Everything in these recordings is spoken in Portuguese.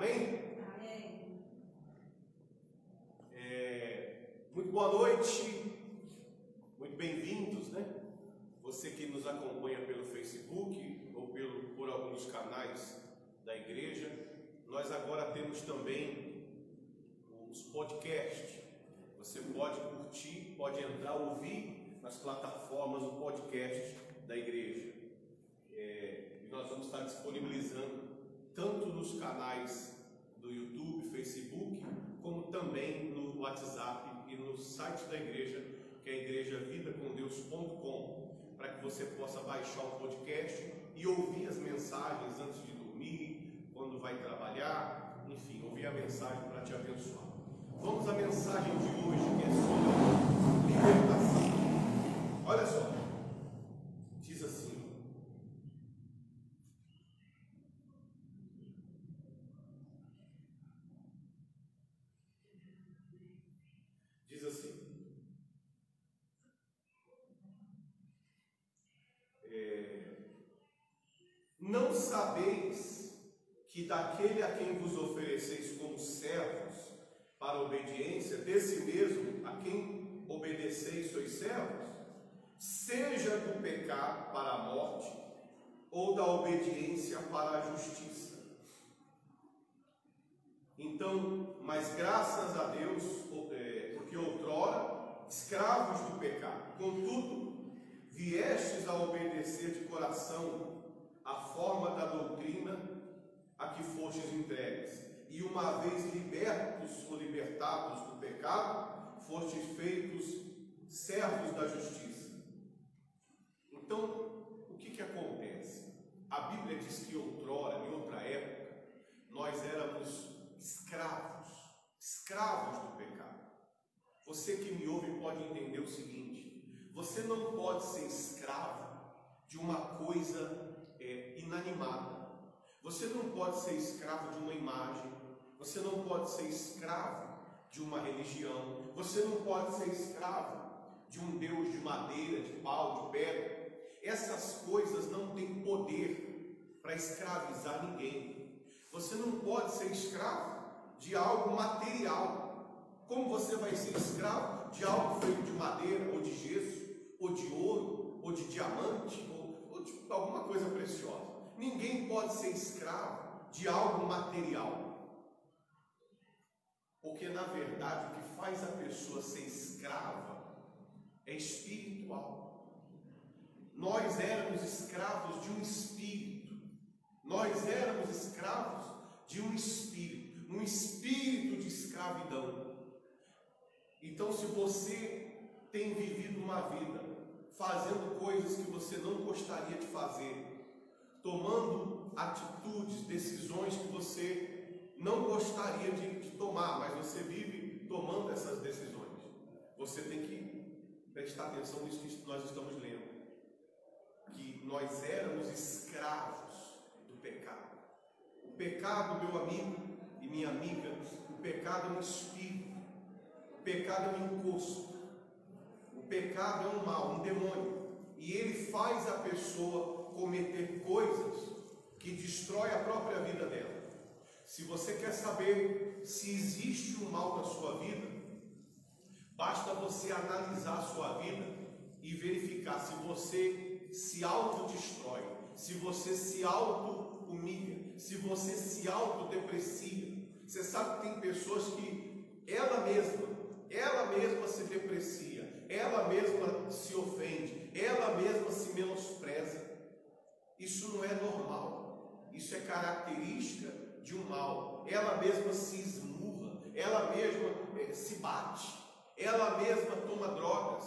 Amém? Amém. É, muito boa noite, muito bem-vindos, né? Você que nos acompanha pelo Facebook ou pelo, por alguns canais da igreja. Nós agora temos também os podcasts. Você pode curtir, pode entrar, ouvir nas plataformas o podcast da igreja. É, e nós vamos estar disponibilizando tanto nos canais do YouTube, Facebook, como também no WhatsApp e no site da igreja, que é a para que você possa baixar o podcast e ouvir as mensagens antes de dormir, quando vai trabalhar, enfim, ouvir a mensagem para te abençoar. Vamos à mensagem de hoje, que é sobre libertação. Olha só, diz assim. Diz assim. É, não sabeis que daquele a quem vos ofereceis como servos para obediência, desse mesmo a quem obedeceis sois servos, seja do pecado para a morte ou da obediência para a justiça. Então, mas graças a Deus, é, porque outrora, escravos do pecado, contudo, viestes a obedecer de coração a forma da doutrina a que fostes entregues, e uma vez libertos ou libertados do pecado, fostes feitos servos da justiça. Então, o que que acontece? A Bíblia diz que outrora, em outra época, nós éramos escravos, escravos do pecado. Você que me ouve pode entender o seguinte: você não pode ser escravo de uma coisa é, inanimada. Você não pode ser escravo de uma imagem. Você não pode ser escravo de uma religião. Você não pode ser escravo de um Deus de madeira, de pau, de pedra. Essas coisas não têm poder para escravizar ninguém. Você não pode ser escravo de algo material. Como você vai ser escravo de algo feito de madeira, ou de gesso, ou de ouro, ou de diamante, ou, ou de alguma coisa preciosa? Ninguém pode ser escravo de algo material. Porque na verdade o que faz a pessoa ser escrava é espiritual. Nós éramos escravos de um espírito. Nós éramos escravos de um espírito, um espírito de escravidão. Então, se você tem vivido uma vida fazendo coisas que você não gostaria de fazer, tomando atitudes, decisões que você não gostaria de, de, tomar, mas você vive tomando essas decisões. Você tem que prestar atenção nisso que nós estamos lendo. Que nós éramos escravos do pecado. O pecado, meu amigo e minha amiga, o pecado é um espírito. O pecado é um encosto. Pecado é um mal, um demônio. E ele faz a pessoa cometer coisas que destrói a própria vida dela. Se você quer saber se existe um mal na sua vida, basta você analisar a sua vida e verificar se você se autodestrói, se você se auto-humilha, se você se autodeprecia. Você sabe que tem pessoas que ela mesma, ela mesma se deprecia, ela mesma se ofende, ela mesma se menospreza. Isso não é normal. Isso é característica de um mal. Ela mesma se esmurra, ela mesma é, se bate, ela mesma toma drogas,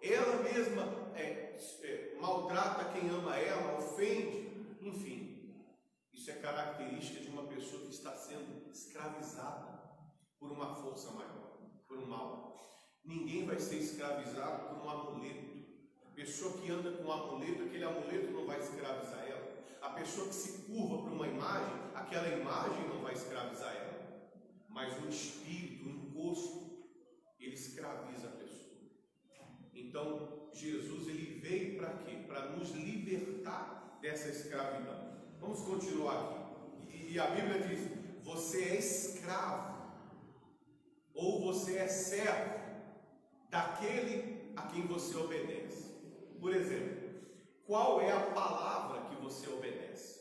ela mesma é, é, maltrata quem ama ela, ofende, enfim. Isso é característica de uma pessoa que está sendo escravizada por uma força maior, por um mal. Ninguém vai ser escravizado por um amuleto. Pessoa que anda com um amuleto, aquele amuleto não vai escravizar ela. A pessoa que se curva para uma imagem, aquela imagem não vai escravizar ela. Mas o espírito, o encosto, ele escraviza a pessoa. Então, Jesus ele veio para quê? Para nos libertar dessa escravidão. Vamos continuar aqui. E a Bíblia diz: Você escravo ou você é servo daquele a quem você obedece. Por exemplo, qual é a palavra que você obedece?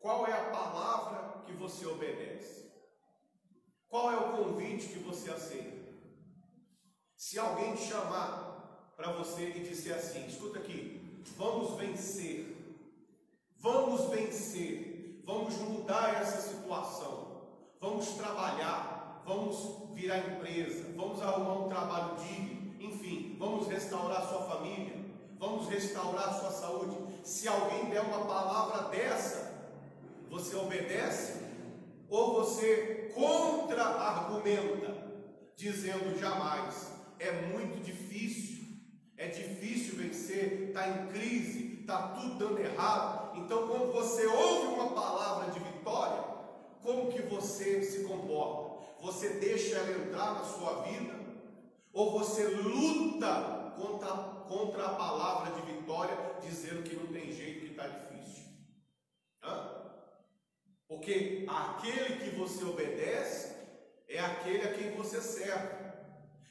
Qual é a palavra que você obedece? Qual é o convite que você aceita? Se alguém te chamar para você e disser assim: escuta aqui, vamos vencer, vamos vencer, vamos mudar essa situação, vamos trabalhar, vamos virar empresa, vamos arrumar um trabalho digno, vamos restaurar sua família, vamos restaurar sua saúde. Se alguém der uma palavra dessa, você obedece ou você contra-argumenta, dizendo jamais é muito difícil, é difícil vencer, está em crise, está tudo dando errado. Então, quando você ouve uma palavra de vitória, como que você se comporta? Você deixa ela entrar na sua vida? Ou você luta contra, contra a palavra de vitória, dizendo que não tem jeito, que está difícil? Hã? Porque aquele que você obedece é aquele a quem você serve.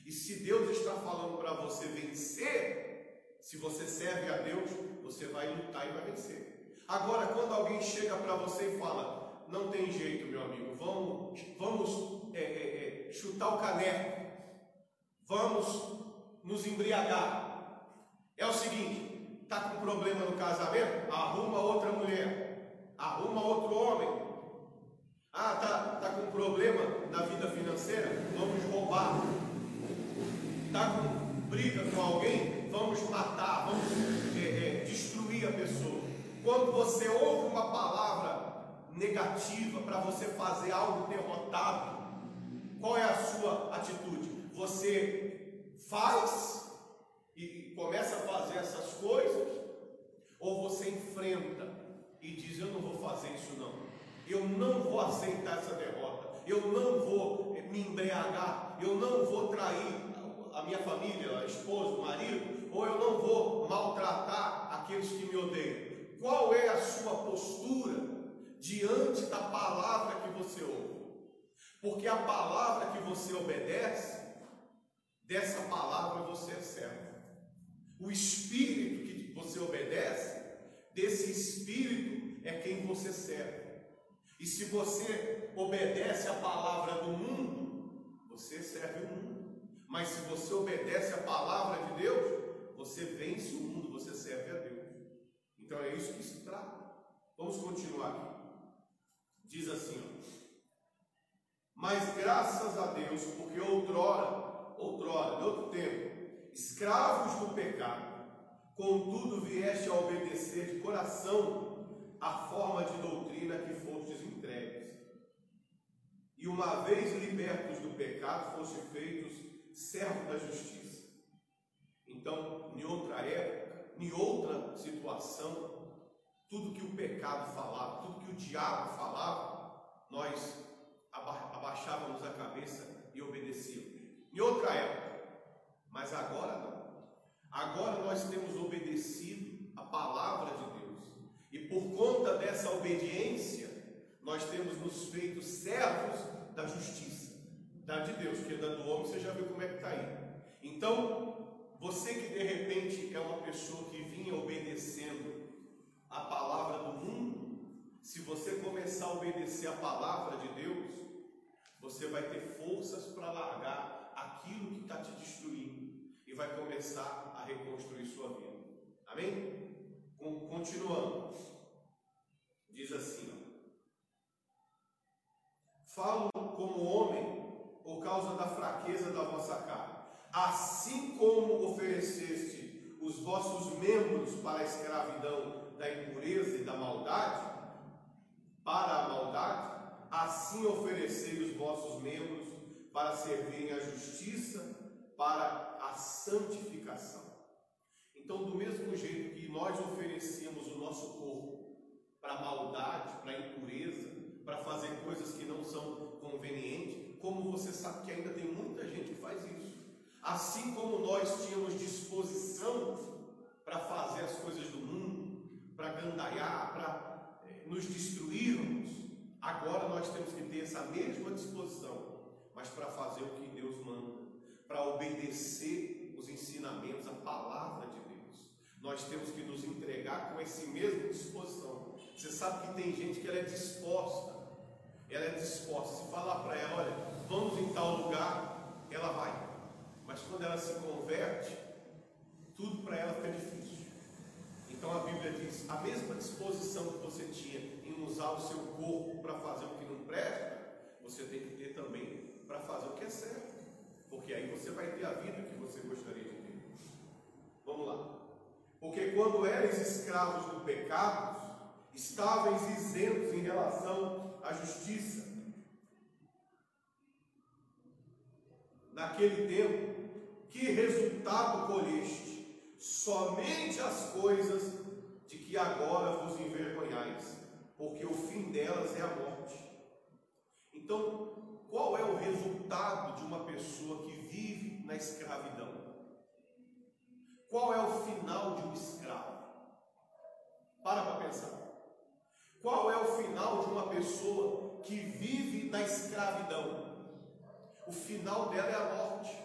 E se Deus está falando para você vencer, se você serve a Deus, você vai lutar e vai vencer. Agora, quando alguém chega para você e fala, não tem jeito, meu amigo, vamos, vamos é, é, é, chutar o caneco, vamos nos embriagar. É o seguinte, está com problema no casamento? Arruma outra mulher, arruma outro homem. Ah, tá, tá com problema na vida financeira? Vamos roubar está com briga com alguém, vamos matar, vamos é, é, destruir a pessoa. Quando você ouve uma palavra negativa para você fazer algo derrotado, qual é a sua atitude? Você faz e começa a fazer essas coisas, ou você enfrenta e diz: Eu não vou fazer isso, não. Eu não vou aceitar essa derrota. Eu não vou me embriagar. Eu não vou trair a minha família, a esposa, o marido, ou eu não vou maltratar aqueles que me odeiam. Qual é a sua postura diante da palavra que você ouve? Porque a palavra que você obedece, dessa palavra você é servo. O espírito que você obedece, desse espírito é quem você serve. E se você obedece a palavra do mundo, você serve o mundo. Mas se você obedece a palavra de Deus, você vence o mundo, você serve a Deus. Então é isso que se trata. Vamos continuar aqui. Diz assim, ó. Mas graças a Deus, porque outrora, outrora, de outro tempo, escravos do pecado, contudo vieste a obedecer de coração a forma de doutrina que fostes entregues. E uma vez libertos do pecado, foste feitos servo da justiça. Então, em outra época, em outra situação, tudo que o pecado falava, tudo que o diabo falava, nós abaixávamos a cabeça e obedecíamos. Em outra época, mas agora não. Agora nós temos obedecido a palavra de Deus, e por conta dessa obediência, nós temos nos feito servos da justiça da de Deus, porque da do homem você já viu como é que está aí. Então, você que de repente é uma pessoa que vinha obedecendo a palavra do mundo, se você começar a obedecer a palavra de Deus, você vai ter forças para largar aquilo que está te destruindo e vai começar a reconstruir sua vida. Amém? Continuando, diz assim: ó, falo como homem por causa da fraqueza da vossa carne. Assim como ofereceste os vossos membros para a escravidão da impureza e da maldade, para a maldade, assim oferecei os vossos membros para servirem à justiça, para a santificação. Então, do mesmo jeito que nós oferecemos o nosso corpo para maldade, para impureza, para fazer coisas que não são convenientes, como você sabe que ainda tem muita gente que faz isso. Assim como nós tínhamos disposição para fazer as coisas do mundo, para gandaiar, para eh, nos destruirmos, Agora nós temos que ter essa mesma disposição, mas para fazer o que Deus manda, para obedecer os ensinamentos, a palavra de Deus. Nós temos que nos entregar com esse mesmo disposição. Você sabe que tem gente que ela é disposta, ela é disposta. Se falar para ela, olha, vamos em tal lugar, ela vai. Mas quando ela se converte, tudo para ela fica difícil. Então a Bíblia diz: a mesma disposição que você tinha em usar o seu corpo para fazer o que não presta, você tem que ter também para fazer o que é certo. Porque aí você vai ter a vida que você gostaria de ter. Vamos lá. Porque quando eres escravos do pecado, estáveis isentos em relação à justiça. Naquele tempo, que resultado colheste? Somente as coisas de que agora vos envergonhais, porque o fim delas é a morte. Então, qual é o resultado de uma pessoa que vive na escravidão? Qual é o final de um escravo? Para para pensar. Qual é o final de uma pessoa que vive na escravidão? O final dela é a morte.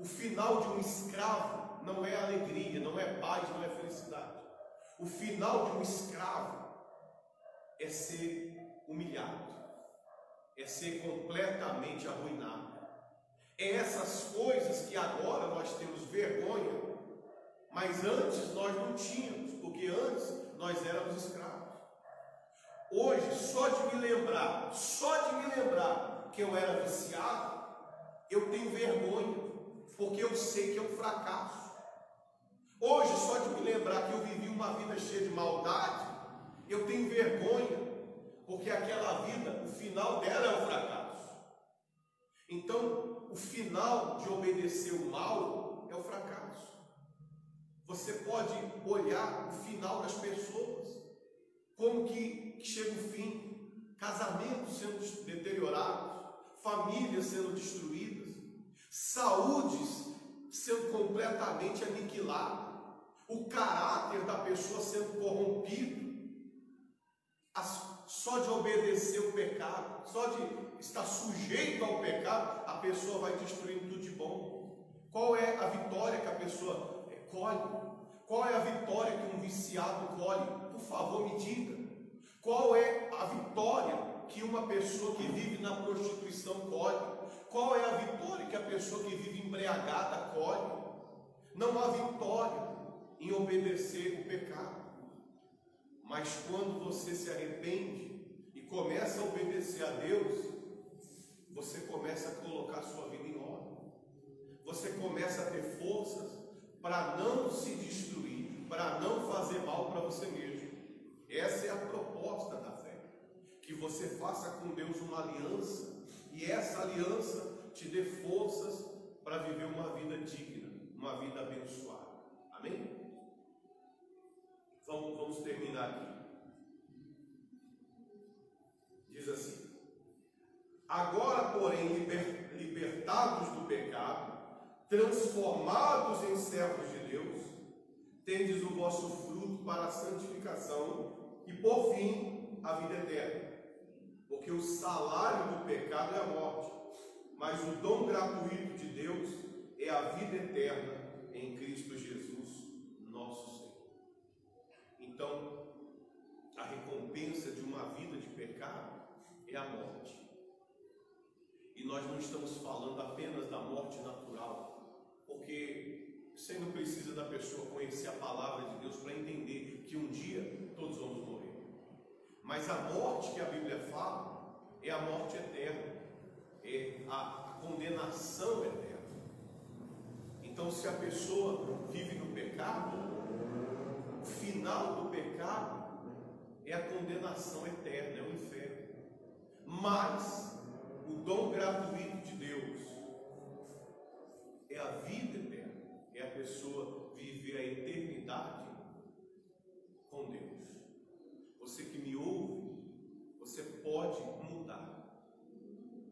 O final de um escravo não é alegria, não é paz, não é felicidade. O final de um escravo é ser humilhado, é ser completamente arruinado. É essas coisas que agora nós temos vergonha, mas antes nós não tínhamos, porque antes nós éramos escravos. Hoje, só de me lembrar, só de me lembrar que eu era viciado, eu tenho vergonha, porque eu sei que é um fracasso. Hoje, só de me lembrar que eu vivi uma vida cheia de maldade, eu tenho vergonha, porque aquela vida, o final dela é o fracasso. Então, o final de obedecer o mal é o fracasso. Você pode olhar o final das pessoas, como que chega o fim, casamentos sendo deteriorados, famílias sendo destruídas, saúdes sendo completamente aniquiladas, o caráter da pessoa sendo corrompido, só de obedecer o pecado, só de estar sujeito ao pecado, a pessoa vai destruindo tudo de bom. Qual é a vitória que a pessoa colhe? Qual é a vitória que um viciado colhe? Por favor, me diga. Qual é a vitória que uma pessoa que vive na prostituição colhe? Qual é a vitória que a pessoa que vive embriagada colhe? Não há vitória em obedecer o pecado. Mas quando você se arrepende e começa a obedecer a Deus, você começa a colocar sua vida em ordem. Você começa a ter forças para não se destruir, para não fazer mal para você mesmo. Essa é a proposta da fé. Que você faça com Deus uma aliança e essa aliança te dê forças para viver uma vida digna, uma vida abençoada. Amém? Vamos, terminar aqui. Diz assim: Agora, porém, liber, libertados do pecado, transformados em servos de Deus, tendes o vosso fruto para a santificação e por fim a vida eterna. Porque o salário do pecado é a morte, mas o dom gratuito de Deus é a vida eterna em Cristo Jesus, nosso Senhor. Então, a recompensa de uma vida de pecado é a morte. E nós não estamos falando apenas da morte natural, porque você não precisa da pessoa conhecer a palavra de Deus para entender que um dia todos vamos morrer. Mas a morte que a Bíblia fala é a morte eterna, é a, condenação eterna. Então, se a pessoa vive no pecado, o final do pecado é a condenação eterna. Mas o dom gratuito de Deus é a vida eterna, é a pessoa viver a eternidade com Deus. Você que me ouve, você pode mudar.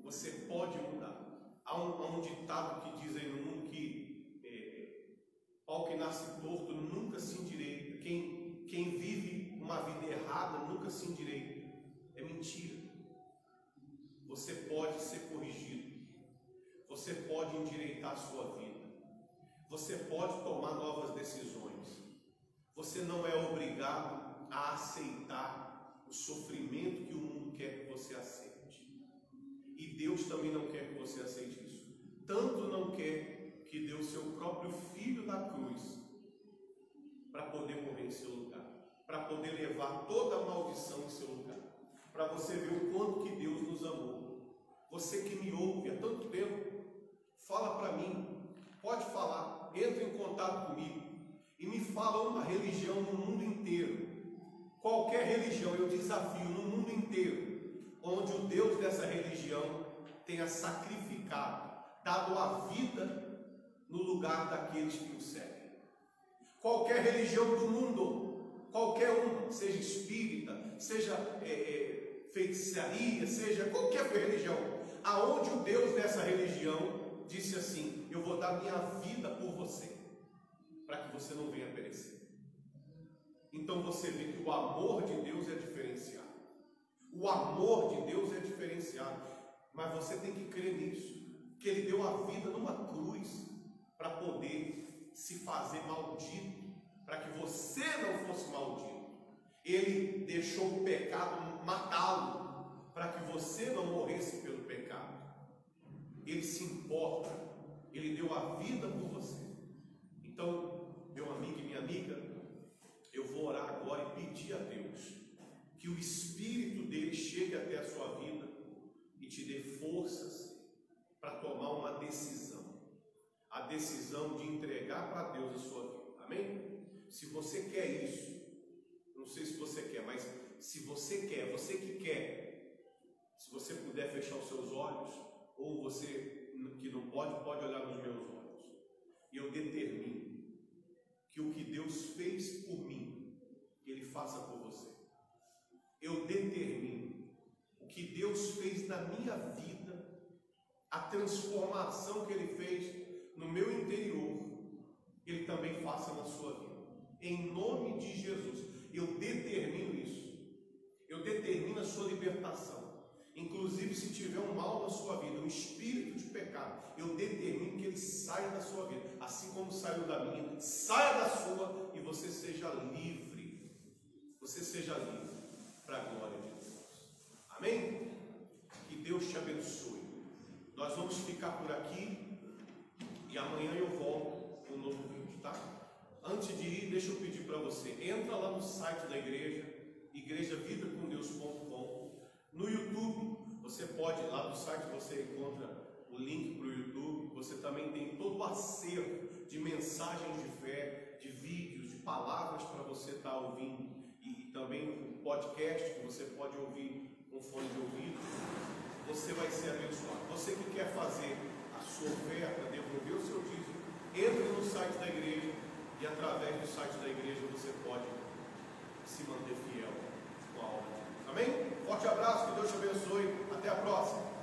Você pode mudar. Há um, há um ditado que diz aí no mundo que é, que nasce torto nunca se endireita. Quem, quem vive uma vida errada nunca se endireita. É mentira. Você pode ser corrigido, você pode endireitar a sua vida, você pode tomar novas decisões. Você não é obrigado a aceitar o sofrimento que o mundo quer que você aceite. E Deus também não quer que você aceite isso. Tanto não quer que deu seu próprio filho na cruz para poder morrer em seu lugar, para poder levar toda a maldição em seu lugar, para você ver o quanto que Deus nos amou. Você que me ouve há tanto tempo, fala para mim, pode falar, entra em contato comigo e me fala uma religião no mundo inteiro, qualquer religião, eu desafio no mundo inteiro, onde o Deus dessa religião tenha sacrificado, dado a vida no lugar daqueles que o seguem. Qualquer religião do mundo, qualquer uma, seja espírita, seja é, feitiçaria, seja qualquer religião, aonde o Deus dessa religião disse assim: Eu vou dar minha vida por você, para que você não venha perecer. Então você vê que o amor de Deus é diferenciado. O amor de Deus é diferenciado. Mas você tem que crer nisso. Que Ele deu a vida numa cruz para poder se fazer maldito, para que você não fosse maldito. Ele deixou o pecado matá-lo, para que você não morresse pelo pecado. Ele se importa, ele deu a vida por você. Então, meu amigo e minha amiga, eu vou orar agora e pedir a Deus que o Espírito dele chegue até a sua vida e te dê forças para tomar uma decisão a decisão de entregar para Deus a sua vida. Amém? Se você quer isso, não sei se você quer, mas se você quer, você que quer, você puder fechar os seus olhos, ou você que não pode, pode olhar nos meus olhos. E eu determino que o que Deus fez por mim, Ele faça por você. Eu determino o que Deus fez na minha vida, a transformação que Ele fez no meu interior, Ele também faça na sua vida. Em nome de Jesus, eu determino isso. Eu determino a sua libertação. Inclusive, se tiver um mal na sua vida, um espírito de pecado, eu determino que ele saia da sua vida, assim como saiu da minha, saia da sua e você seja livre. Você seja livre para a glória de Deus. Amém? Que Deus te abençoe. Nós vamos ficar por aqui. E amanhã eu volto com um novo vídeo, tá? Antes de ir, deixa eu pedir para você, entra lá no site da igreja, igrejavidacondeus.com. No YouTube, você pode, lá no site você encontra o link para o YouTube. Você também tem todo o acervo de mensagens de fé, de vídeos, de palavras para você estar tá ouvindo. E, também o podcast que você pode ouvir com fone de ouvido. Você vai ser abençoado. Você que quer fazer a sua oferta, devolver o seu dízimo, entre no site da igreja e através do site da igreja você pode se manter fiel com a obra. Amém? Forte abraço, que Deus te abençoe. Até a próxima.